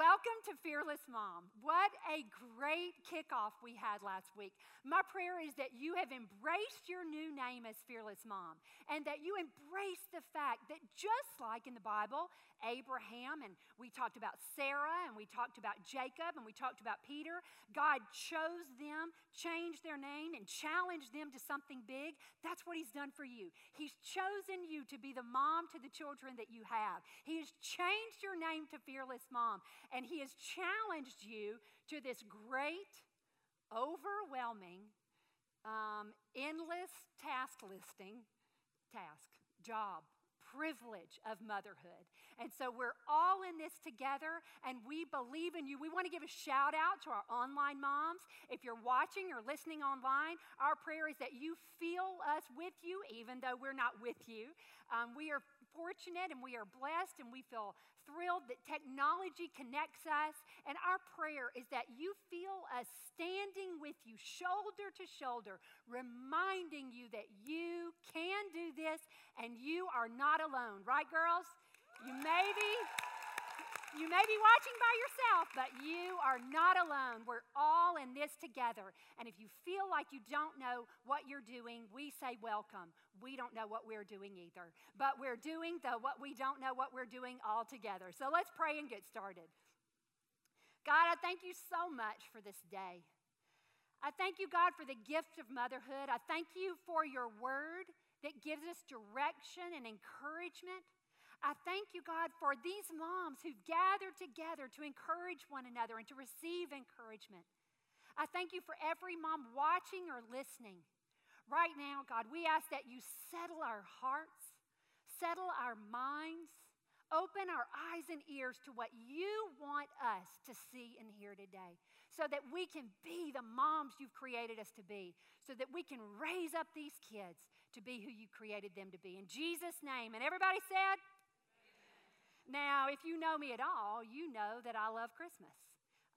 Welcome to Fearless Mom. What a great kickoff we had last week. My prayer is that you have embraced your new name as Fearless Mom and that you embrace the fact that just like in the Bible, Abraham and we talked about Sarah and we talked about Jacob and we talked about Peter, God chose them, changed their name, and challenged them to something big. That's what He's done for you. He's chosen you to be the mom to the children that you have, He has changed your name to Fearless Mom and He has challenged you to this great, overwhelming, um, endless task listing task, job, privilege of motherhood. And so we're all in this together and we believe in you. We want to give a shout out to our online moms. If you're watching or listening online, our prayer is that you feel us with you, even though we're not with you. Um, we are fortunate and we are blessed and we feel thrilled that technology connects us. And our prayer is that you feel us standing with you, shoulder to shoulder, reminding you that you can do this and you are not alone. Right, girls? You may be. You may be watching by yourself, but you are not alone. We're all in this together. And if you feel like you don't know what you're doing, we say welcome. We don't know what we're doing either, but we're doing the what we don't know what we're doing all together. So let's pray and get started. God, I thank you so much for this day. I thank you, God, for the gift of motherhood. I thank you for your word that gives us direction and encouragement. I thank you, God, for these moms who've gathered together to encourage one another and to receive encouragement. I thank you for every mom watching or listening. Right now, God, we ask that you settle our hearts, settle our minds, open our eyes and ears to what you want us to see and hear today so that we can be the moms you've created us to be, so that we can raise up these kids to be who you created them to be. In Jesus' name. And everybody said, now, if you know me at all, you know that I love Christmas.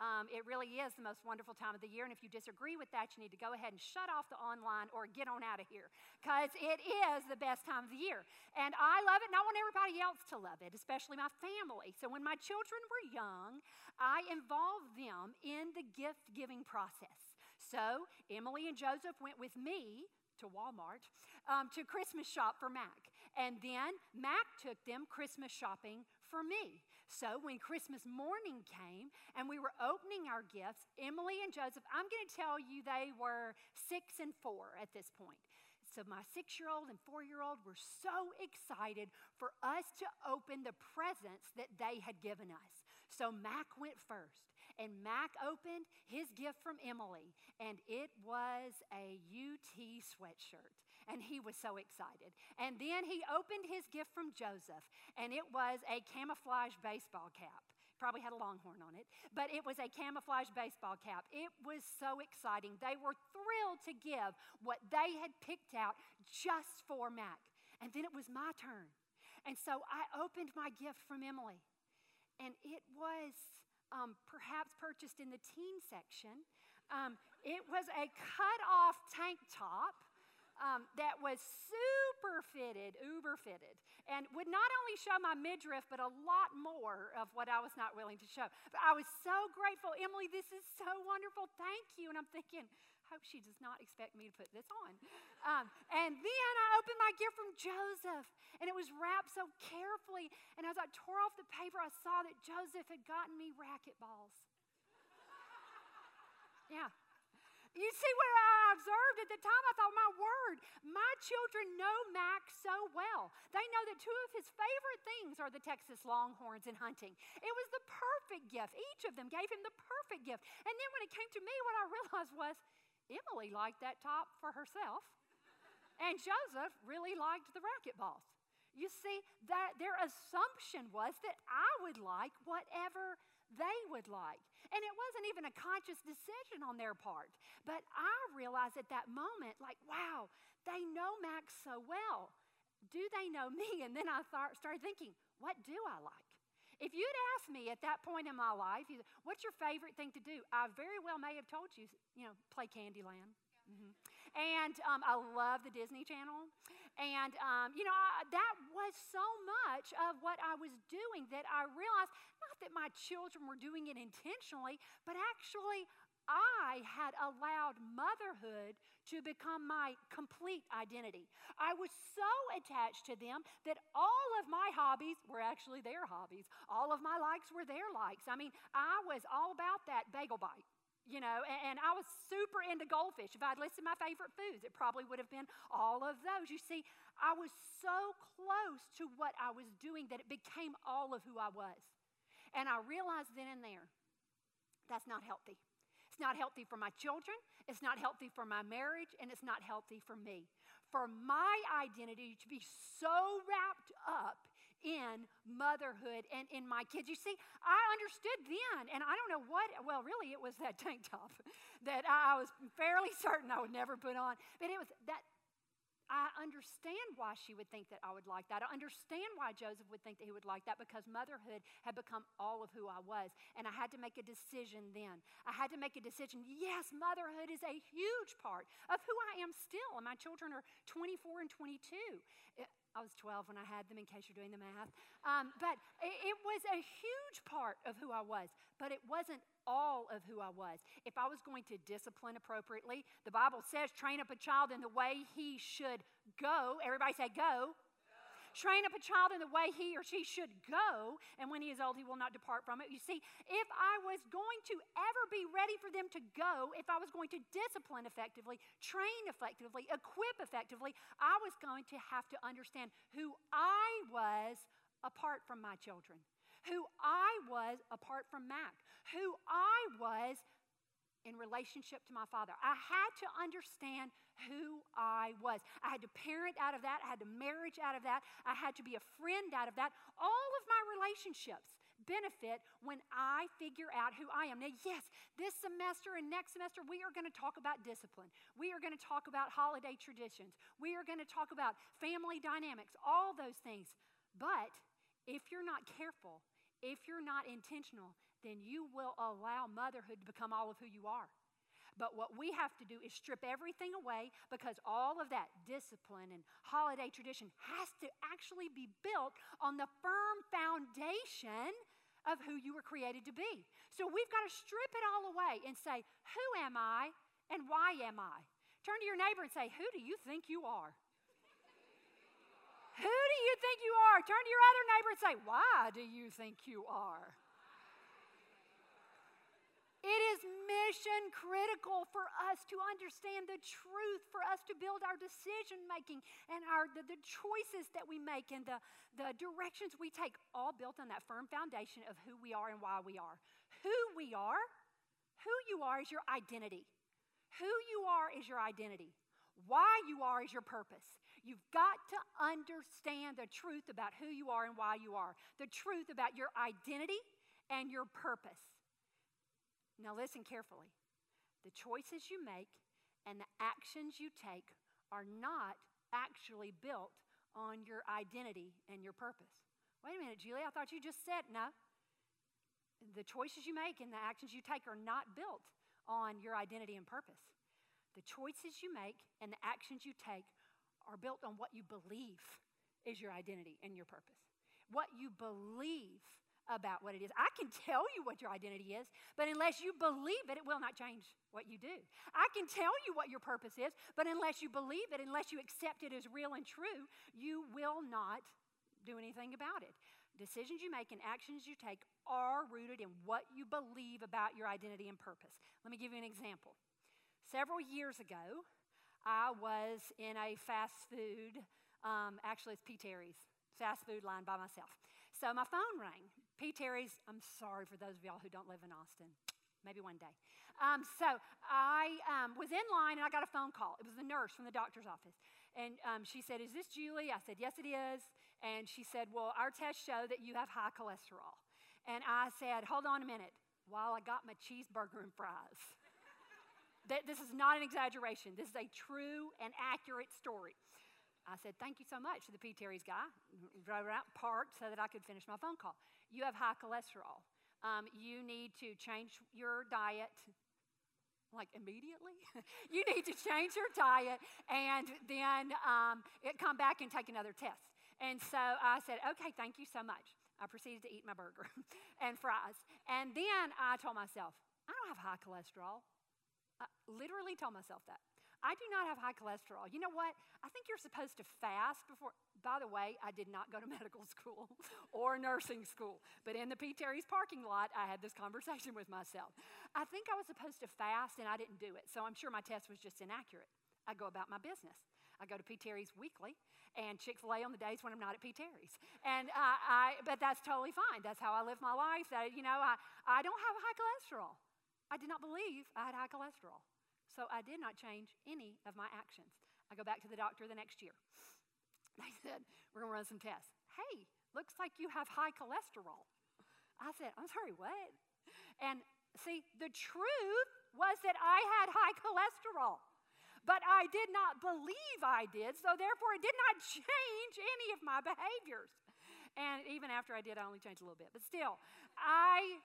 Um, it really is the most wonderful time of the year. And if you disagree with that, you need to go ahead and shut off the online or get on out of here because it is the best time of the year. And I love it, and I want everybody else to love it, especially my family. So when my children were young, I involved them in the gift giving process. So Emily and Joseph went with me to Walmart um, to Christmas shop for Mac. And then Mac took them Christmas shopping for me. So when Christmas morning came and we were opening our gifts, Emily and Joseph, I'm going to tell you they were six and four at this point. So my six year old and four year old were so excited for us to open the presents that they had given us. So Mac went first. And Mac opened his gift from Emily, and it was a UT sweatshirt and he was so excited. And then he opened his gift from Joseph, and it was a camouflage baseball cap. Probably had a longhorn on it, but it was a camouflage baseball cap. It was so exciting. They were thrilled to give what they had picked out just for Mac. And then it was my turn. And so I opened my gift from Emily, and it was um, perhaps purchased in the teen section. Um, it was a cut off tank top um, that was super fitted, uber fitted, and would not only show my midriff, but a lot more of what I was not willing to show. But I was so grateful. Emily, this is so wonderful. Thank you. And I'm thinking, I hope she does not expect me to put this on. Um, and then I opened my gift from Joseph, and it was wrapped so carefully. And as I tore off the paper, I saw that Joseph had gotten me racquetballs. Yeah, you see what I observed at the time? I thought, my word, my children know Mac so well. They know that two of his favorite things are the Texas Longhorns and hunting. It was the perfect gift. Each of them gave him the perfect gift. And then when it came to me, what I realized was Emily liked that top for herself, and Joseph really liked the racquetballs. You see, that their assumption was that I would like whatever they would like. And it wasn't even a conscious decision on their part. But I realized at that moment, like, wow, they know Mac so well. Do they know me? And then I thought, started thinking, what do I like? If you'd asked me at that point in my life, what's your favorite thing to do? I very well may have told you, you know, play Candyland. Yeah. Mm-hmm. And um, I love the Disney Channel. And, um, you know, I, that was so much of what I was doing that I realized not that my children were doing it intentionally, but actually, I had allowed motherhood to become my complete identity. I was so attached to them that all of my hobbies were actually their hobbies. All of my likes were their likes. I mean, I was all about that bagel bite. You know, and, and I was super into goldfish. If I'd listed my favorite foods, it probably would have been all of those. You see, I was so close to what I was doing that it became all of who I was. And I realized then and there that's not healthy. It's not healthy for my children, it's not healthy for my marriage, and it's not healthy for me. For my identity to be so wrapped up in motherhood and in my kids. You see, I understood then, and I don't know what, well, really, it was that tank top that I was fairly certain I would never put on. But it was that I understand why she would think that I would like that. I understand why Joseph would think that he would like that because motherhood had become all of who I was. And I had to make a decision then. I had to make a decision. Yes, motherhood is a huge part of who I am still. And my children are 24 and 22. I was 12 when I had them, in case you're doing the math. Um, but it, it was a huge part of who I was, but it wasn't all of who I was. If I was going to discipline appropriately, the Bible says, train up a child in the way he should go. Everybody say, go. Train up a child in the way he or she should go, and when he is old, he will not depart from it. You see, if I was going to ever be ready for them to go, if I was going to discipline effectively, train effectively, equip effectively, I was going to have to understand who I was apart from my children, who I was apart from Mac, who I was in relationship to my father. I had to understand who I was. I had to parent out of that. I had to marriage out of that. I had to be a friend out of that. All of my relationships benefit when I figure out who I am. Now, yes, this semester and next semester, we are going to talk about discipline. We are going to talk about holiday traditions. We are going to talk about family dynamics, all those things. But if you're not careful, if you're not intentional, then you will allow motherhood to become all of who you are. But what we have to do is strip everything away because all of that discipline and holiday tradition has to actually be built on the firm foundation of who you were created to be. So we've got to strip it all away and say, Who am I and why am I? Turn to your neighbor and say, Who do you think you are? Who do you think you are? Turn to your other neighbor and say, Why do you think you are? It is mission critical for us to understand the truth, for us to build our decision making and our, the, the choices that we make and the, the directions we take, all built on that firm foundation of who we are and why we are. Who we are, who you are is your identity. Who you are is your identity. Why you are is your purpose. You've got to understand the truth about who you are and why you are, the truth about your identity and your purpose. Now, listen carefully. The choices you make and the actions you take are not actually built on your identity and your purpose. Wait a minute, Julie, I thought you just said no. The choices you make and the actions you take are not built on your identity and purpose. The choices you make and the actions you take are built on what you believe is your identity and your purpose. What you believe about what it is. I can tell you what your identity is, but unless you believe it, it will not change what you do. I can tell you what your purpose is, but unless you believe it, unless you accept it as real and true, you will not do anything about it. Decisions you make and actions you take are rooted in what you believe about your identity and purpose. Let me give you an example. Several years ago, I was in a fast food, um, actually, it's P. Terry's fast food line by myself. So my phone rang. P. Terry's, I'm sorry for those of y'all who don't live in Austin. Maybe one day. Um, so I um, was in line and I got a phone call. It was the nurse from the doctor's office. And um, she said, Is this Julie? I said, Yes, it is. And she said, Well, our tests show that you have high cholesterol. And I said, Hold on a minute while I got my cheeseburger and fries. this is not an exaggeration. This is a true and accurate story. I said, Thank you so much to the P. Terry's guy. Drove out, parked so that I could finish my phone call. You have high cholesterol. Um, you need to change your diet like immediately. you need to change your diet and then um, come back and take another test. And so I said, okay, thank you so much. I proceeded to eat my burger and fries. And then I told myself, I don't have high cholesterol. I literally told myself that. I do not have high cholesterol. You know what? I think you're supposed to fast before. By the way, I did not go to medical school or nursing school, but in the P. Terry's parking lot, I had this conversation with myself. I think I was supposed to fast and I didn't do it, so I'm sure my test was just inaccurate. I go about my business. I go to P. Terry's weekly and Chick fil A on the days when I'm not at P. Terry's. And I, I, but that's totally fine. That's how I live my life. That, you know, I, I don't have high cholesterol. I did not believe I had high cholesterol. So I did not change any of my actions. I go back to the doctor the next year. They said, We're going to run some tests. Hey, looks like you have high cholesterol. I said, I'm sorry, what? And see, the truth was that I had high cholesterol. But I did not believe I did, so therefore it did not change any of my behaviors. And even after I did, I only changed a little bit. But still, I,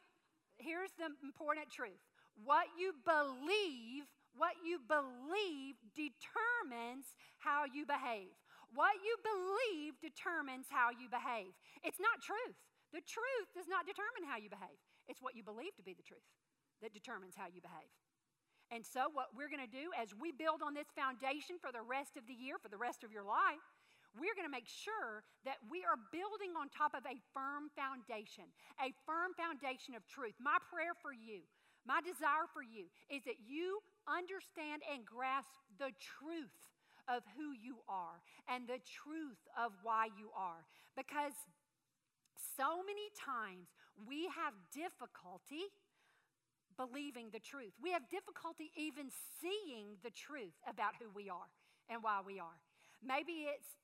here's the important truth what you believe what you believe determines how you behave. What you believe determines how you behave. It's not truth. The truth does not determine how you behave. It's what you believe to be the truth that determines how you behave. And so, what we're going to do as we build on this foundation for the rest of the year, for the rest of your life, we're going to make sure that we are building on top of a firm foundation, a firm foundation of truth. My prayer for you, my desire for you, is that you understand and grasp the truth of who you are and the truth of why you are. Because so many times we have difficulty believing the truth. We have difficulty even seeing the truth about who we are and why we are. Maybe it's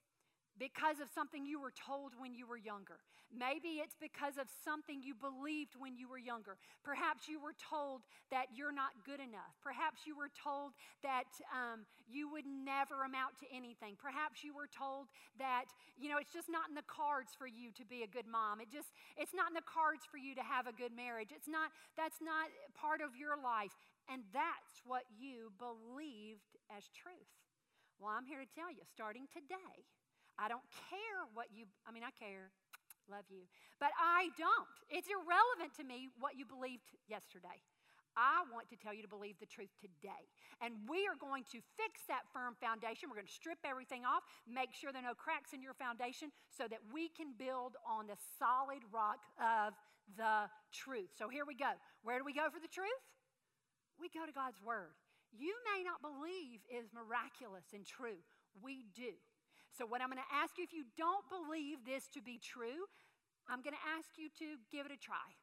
because of something you were told when you were younger. Maybe it's because of something you believed when you were younger. Perhaps you were told that you're not good enough. Perhaps you were told that um, you would never amount to anything. Perhaps you were told that, you know, it's just not in the cards for you to be a good mom. It just, it's not in the cards for you to have a good marriage. It's not, that's not part of your life. And that's what you believed as truth. Well, I'm here to tell you, starting today, I don't care what you, I mean, I care Love you. But I don't. It's irrelevant to me what you believed yesterday. I want to tell you to believe the truth today. And we are going to fix that firm foundation. We're going to strip everything off, make sure there are no cracks in your foundation so that we can build on the solid rock of the truth. So here we go. Where do we go for the truth? We go to God's Word. You may not believe is miraculous and true. We do. So, what I'm going to ask you, if you don't believe this to be true, I'm going to ask you to give it a try,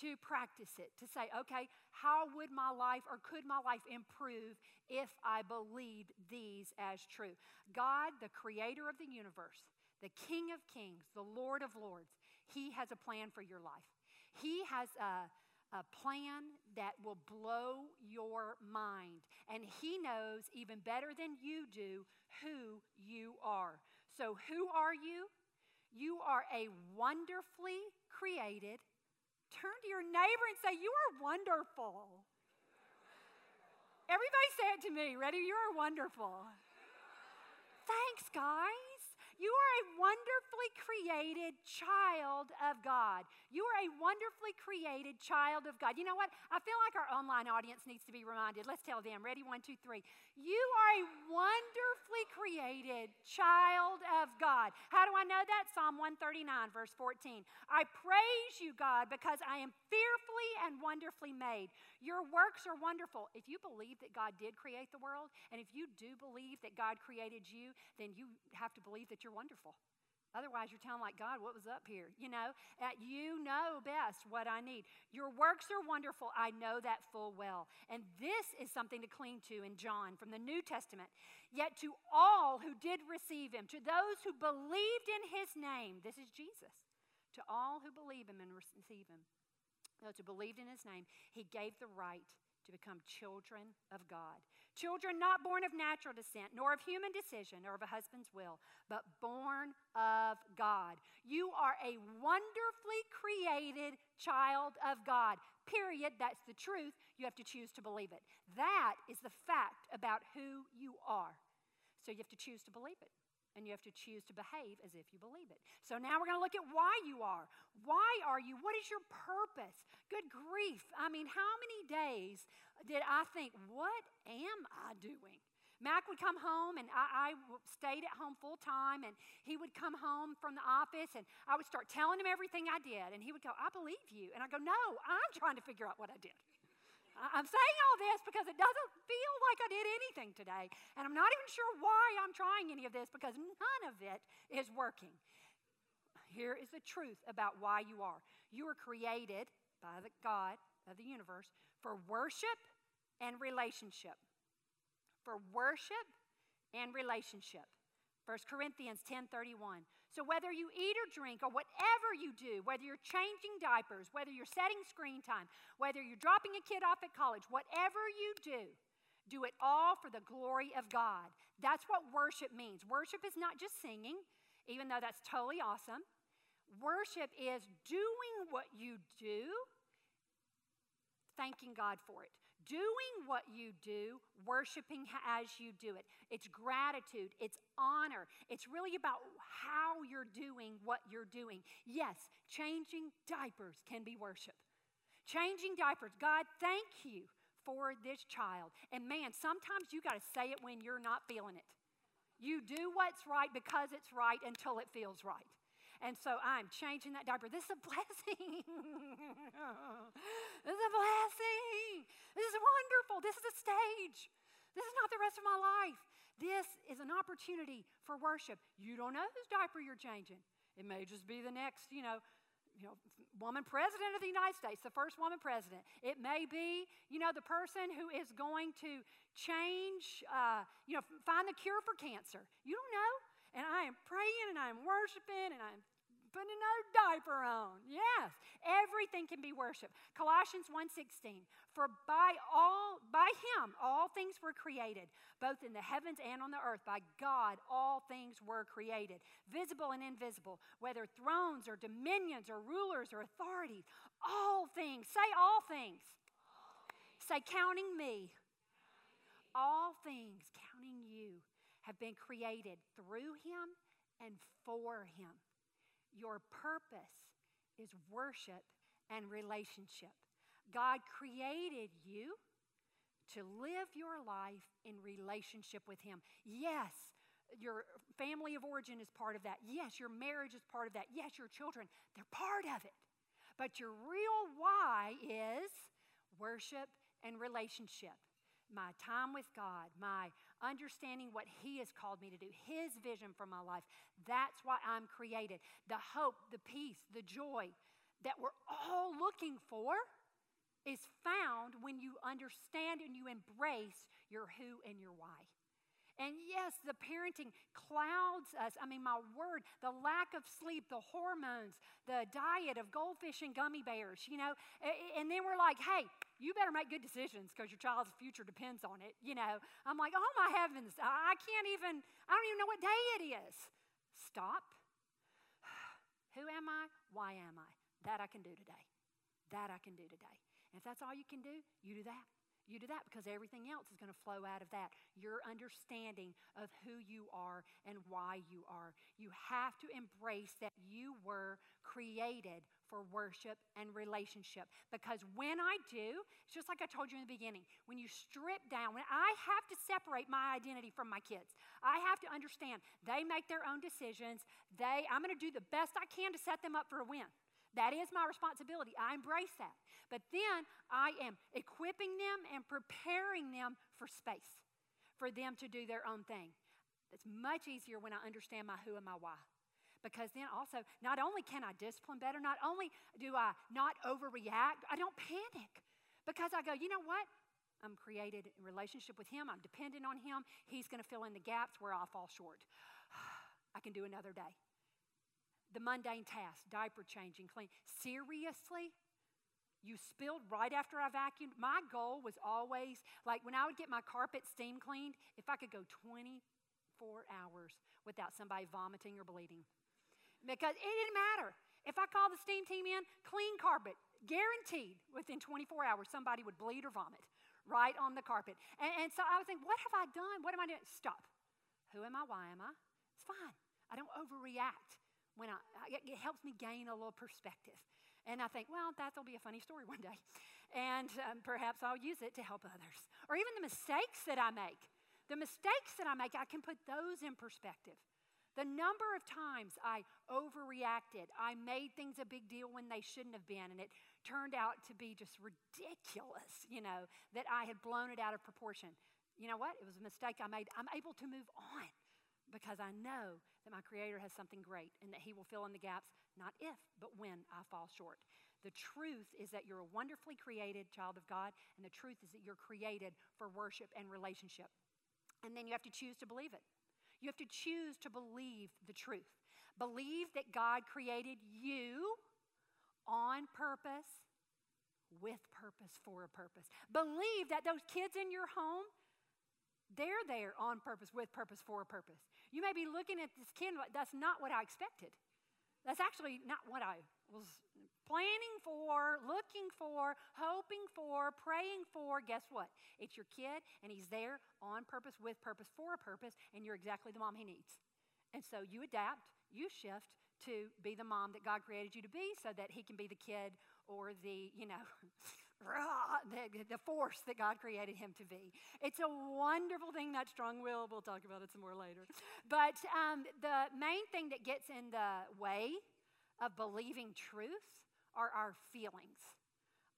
to practice it, to say, okay, how would my life or could my life improve if I believed these as true? God, the creator of the universe, the King of kings, the Lord of lords, He has a plan for your life. He has a a plan that will blow your mind. And He knows even better than you do who you are. So, who are you? You are a wonderfully created. Turn to your neighbor and say, You are wonderful. Everybody say it to me. Ready? You are wonderful. Thanks, guys. You are a wonderfully created child of God. You are a wonderfully created child of God. You know what? I feel like our online audience needs to be reminded. Let's tell them. Ready? One, two, three. You are a wonderfully created child of God. How do I know that? Psalm 139, verse 14. I praise you, God, because I am fearfully and wonderfully made. Your works are wonderful. If you believe that God did create the world, and if you do believe that God created you, then you have to believe that you're wonderful. Otherwise, you're telling like God, what was up here? You know, uh, you know best what I need. Your works are wonderful. I know that full well. And this is something to cling to in John from the New Testament. Yet to all who did receive him, to those who believed in his name, this is Jesus, to all who believe him and receive him, those who believed in his name, he gave the right to become children of God. Children not born of natural descent, nor of human decision, or of a husband's will, but born of God. You are a wonderfully created child of God. Period. That's the truth. You have to choose to believe it. That is the fact about who you are. So you have to choose to believe it. And you have to choose to behave as if you believe it. So now we're going to look at why you are. Why are you? What is your purpose? Good grief. I mean, how many days did I think, what am I doing? Mac would come home, and I, I, stayed at home full time, and he would come home from the office, and I would start telling him everything I did, and he would go, I believe you. And I go, No, I'm trying to figure out what I did. I'm saying all this because it doesn't feel like I did anything today. And I'm not even sure why I'm trying any of this because none of it is working. Here is the truth about why you are. You were created by the God of the universe for worship and relationship. For worship and relationship. 1 Corinthians 10:31. So whether you eat or drink or whatever you do, whether you're changing diapers, whether you're setting screen time, whether you're dropping a kid off at college, whatever you do, do it all for the glory of God. That's what worship means. Worship is not just singing, even though that's totally awesome. Worship is doing what you do, thanking God for it doing what you do, worshiping as you do it. It's gratitude, it's honor. It's really about how you're doing what you're doing. Yes, changing diapers can be worship. Changing diapers, God, thank you for this child. And man, sometimes you got to say it when you're not feeling it. You do what's right because it's right until it feels right. And so I'm changing that diaper. This is a blessing. this is a blessing. This is wonderful. This is a stage. This is not the rest of my life. This is an opportunity for worship. You don't know whose diaper you're changing. It may just be the next, you know, you know, woman president of the United States, the first woman president. It may be, you know, the person who is going to change, uh, you know, find the cure for cancer. You don't know and I am praying and I'm worshiping and I'm putting another diaper on. Yes, everything can be worship. Colossians 1:16. For by all by him all things were created, both in the heavens and on the earth. By God all things were created, visible and invisible, whether thrones or dominions or rulers or authorities. All things. Say all things. Say counting me. All things counting you have been created through him and for him. Your purpose is worship and relationship. God created you to live your life in relationship with him. Yes, your family of origin is part of that. Yes, your marriage is part of that. Yes, your children, they're part of it. But your real why is worship and relationship my time with God, my understanding what He has called me to do, His vision for my life. That's why I'm created. The hope, the peace, the joy that we're all looking for is found when you understand and you embrace your who and your why. And yes, the parenting clouds us. I mean, my word, the lack of sleep, the hormones, the diet of goldfish and gummy bears, you know. And then we're like, hey, you better make good decisions because your child's future depends on it, you know. I'm like, oh my heavens, I can't even, I don't even know what day it is. Stop. Who am I? Why am I? That I can do today. That I can do today. And if that's all you can do, you do that. You do that because everything else is going to flow out of that. Your understanding of who you are and why you are. You have to embrace that you were created for worship and relationship. Because when I do, it's just like I told you in the beginning, when you strip down, when I have to separate my identity from my kids, I have to understand they make their own decisions. They, I'm going to do the best I can to set them up for a win. That is my responsibility. I embrace that. But then I am equipping them and preparing them for space for them to do their own thing. It's much easier when I understand my who and my why. Because then also, not only can I discipline better, not only do I not overreact, I don't panic. Because I go, you know what? I'm created in relationship with Him. I'm dependent on Him. He's going to fill in the gaps where I fall short. I can do another day the mundane task, diaper changing, clean. Seriously? You spilled right after I vacuumed? My goal was always like when I would get my carpet steam cleaned, if I could go 24 hours without somebody vomiting or bleeding. Because it didn't matter. If I called the steam team in, clean carpet, guaranteed within 24 hours somebody would bleed or vomit right on the carpet. And, and so I was thinking, what have I done? What am I doing? Stop. Who am I? Why am I? It's fine. I don't overreact when I, it helps me gain a little perspective. And I think, well, that'll be a funny story one day. And um, perhaps I'll use it to help others. Or even the mistakes that I make. The mistakes that I make, I can put those in perspective. The number of times I overreacted, I made things a big deal when they shouldn't have been, and it turned out to be just ridiculous, you know, that I had blown it out of proportion. You know what? It was a mistake I made. I'm able to move on because I know that my Creator has something great and that He will fill in the gaps, not if, but when I fall short. The truth is that you're a wonderfully created child of God, and the truth is that you're created for worship and relationship. And then you have to choose to believe it. You have to choose to believe the truth. Believe that God created you on purpose, with purpose, for a purpose. Believe that those kids in your home they're there on purpose, with purpose, for a purpose. You may be looking at this kid, that's not what I expected. That's actually not what I was planning for, looking for, hoping for, praying for. Guess what? It's your kid, and he's there on purpose, with purpose, for a purpose, and you're exactly the mom he needs. And so you adapt, you shift to be the mom that God created you to be so that he can be the kid or the, you know, the, force that God created him to be. It's a wonderful thing, that strong will. We'll talk about it some more later. But um, the main thing that gets in the way of believing truth are our feelings.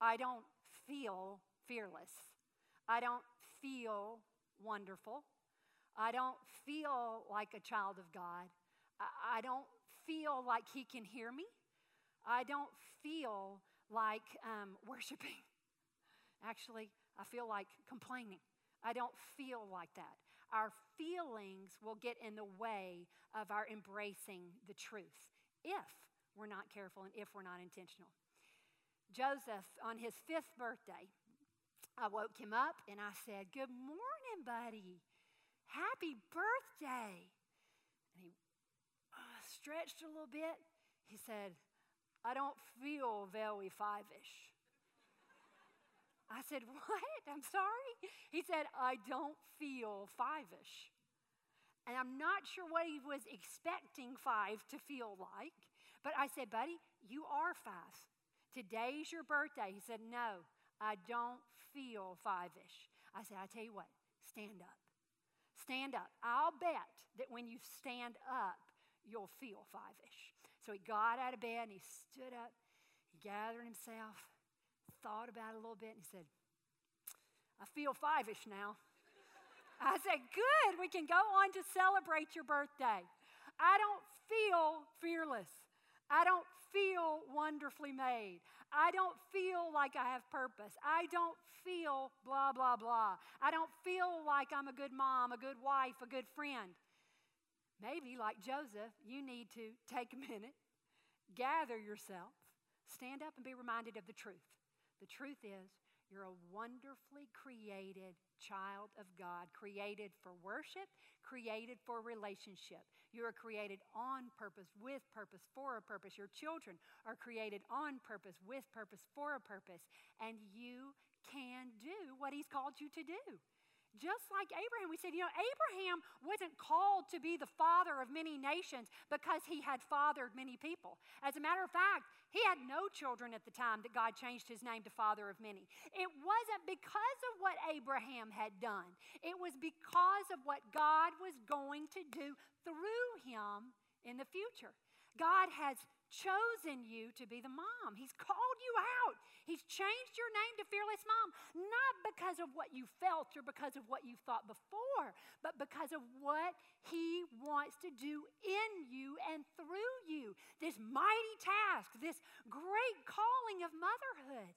I don't feel fearless. I don't feel wonderful. I don't feel like a child of God. I, I don't feel like He can hear me. I don't feel like um, worshiping. Actually, I feel like complaining. I don't feel like that. Our feelings will get in the way of our embracing the truth if we're not careful and if we're not intentional. Joseph, on his fifth birthday, I woke him up and I said, Good morning, buddy. Happy birthday. And he uh, stretched a little bit. He said, I don't feel very five ish. I said, What? I'm sorry? He said, I don't feel five ish. And I'm not sure what he was expecting five to feel like. But I said, Buddy, you are five. Today's your birthday. He said, No, I don't feel five ish. I said, I tell you what, stand up. Stand up. I'll bet that when you stand up, you'll feel five ish. So he got out of bed and he stood up, he gathered himself, thought about it a little bit, and he said, I feel five ish now. I said, Good, we can go on to celebrate your birthday. I don't feel fearless. I don't feel wonderfully made. I don't feel like I have purpose. I don't feel blah, blah, blah. I don't feel like I'm a good mom, a good wife, a good friend. Maybe, like Joseph, you need to take a minute, gather yourself, stand up, and be reminded of the truth. The truth is, you're a wonderfully created child of God, created for worship, created for relationship. You are created on purpose, with purpose, for a purpose. Your children are created on purpose, with purpose, for a purpose. And you can do what He's called you to do. Just like Abraham, we said, you know, Abraham wasn't called to be the father of many nations because he had fathered many people. As a matter of fact, he had no children at the time that God changed his name to father of many. It wasn't because of what Abraham had done, it was because of what God was going to do through him in the future. God has chosen you to be the mom. He's called you out. He's changed your name to Fearless Mom, not because of what you felt or because of what you thought before, but because of what He wants to do in you and through you. This mighty task, this great calling of motherhood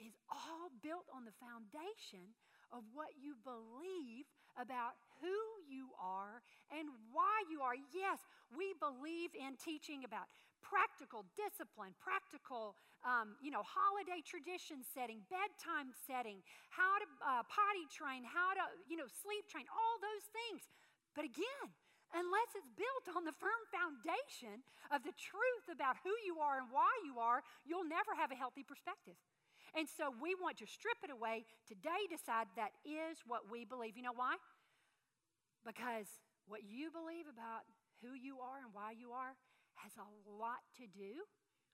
is all built on the foundation of what you believe about who you are and why you are. Yes, we believe in teaching about practical discipline, practical, um, you know, holiday tradition setting, bedtime setting, how to uh, potty train, how to, you know, sleep train, all those things. But again, unless it's built on the firm foundation of the truth about who you are and why you are, you'll never have a healthy perspective. And so we want to strip it away today, decide that is what we believe. You know why? Because what you believe about who you are and why you are has a lot to do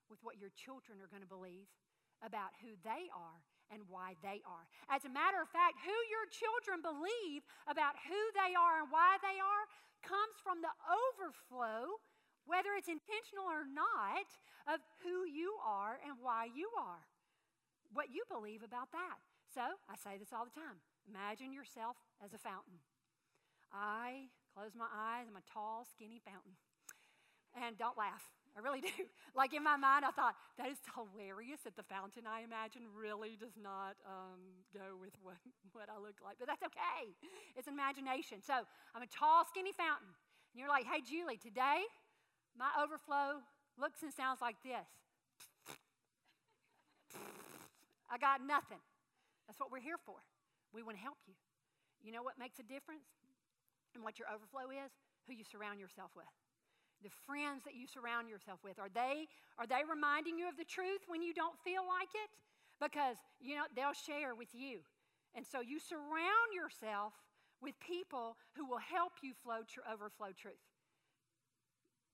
with what your children are going to believe about who they are and why they are. As a matter of fact, who your children believe about who they are and why they are comes from the overflow, whether it's intentional or not, of who you are and why you are. What you believe about that. So, I say this all the time imagine yourself as a fountain. I close my eyes, I'm a tall, skinny fountain. And don't laugh. I really do. Like in my mind, I thought, that is hilarious that the fountain I imagine really does not um, go with what, what I look like. But that's okay. It's imagination. So I'm a tall, skinny fountain. And you're like, hey, Julie, today my overflow looks and sounds like this. I got nothing. That's what we're here for. We want to help you. You know what makes a difference and what your overflow is? Who you surround yourself with the friends that you surround yourself with? Are they are they reminding you of the truth when you don't feel like it? Because you know they'll share with you. And so you surround yourself with people who will help you flow tr- overflow truth.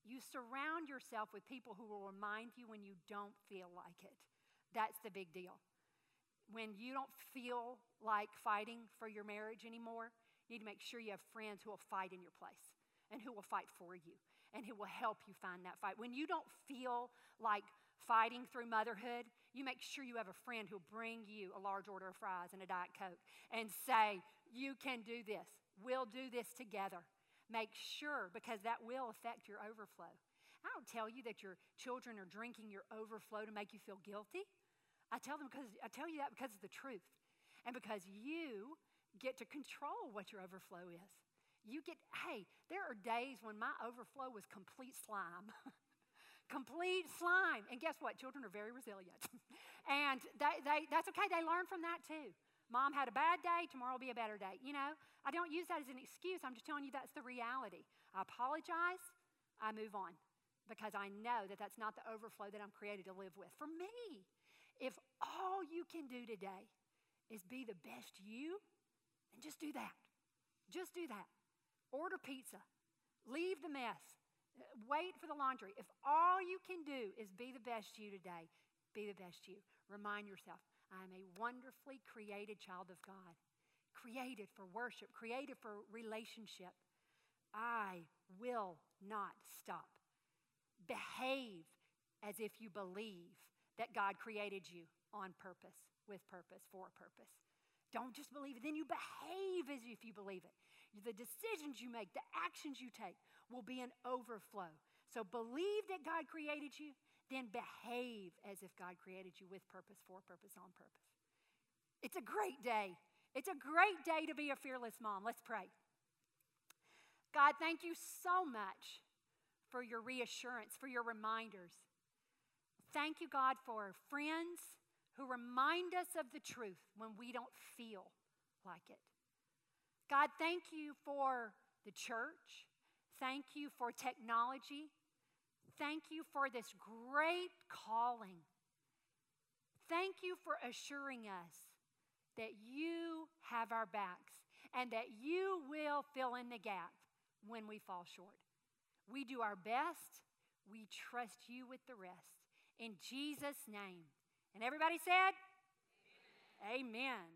You surround yourself with people who will remind you when you don't feel like it. That's the big deal. When you don't feel like fighting for your marriage anymore you need to make sure you have friends who will fight in your place and who will fight for you and He will help you find that fight. When you don't feel like fighting through motherhood, you make sure you have a friend who'll bring you a large order of fries and a Diet Coke and say, You can do this. We'll do this together. Make sure, because that will affect your overflow. I don't tell you that your children are drinking your overflow to make you feel guilty. I tell them because I tell you that because of the truth. And because you get to control what your overflow is. You get, hey, there are days when my overflow was complete slime. complete slime. And guess what? Children are very resilient. and they, they, that's okay. They learn from that too. Mom had a bad day, tomorrow will be a better day. You know, I don't use that as an excuse. I'm just telling you that's the reality. I apologize, I move on because I know that that's not the overflow that I'm created to live with. For me, if all you can do today is be the best you, then just do that. Just do that. Order pizza. Leave the mess. Wait for the laundry. If all you can do is be the best you today, be the best you. Remind yourself, I am a wonderfully created child of God, created for worship, created for relationship. I will not stop. Behave as if you believe that God created you on purpose, with purpose, for a purpose. Don't just believe it, then you behave as if you believe it the decisions you make, the actions you take will be an overflow. So believe that God created you, then behave as if God created you with purpose, for purpose, on purpose. It's a great day. It's a great day to be a fearless mom. Let's pray. God, thank you so much for your reassurance, for your reminders. Thank you, God, for friends who remind us of the truth when we don't feel like it. God, thank you for the church. Thank you for technology. Thank you for this great calling. Thank you for assuring us that you have our backs and that you will fill in the gap when we fall short. We do our best. We trust you with the rest. In Jesus' name. And everybody said, Amen. Amen.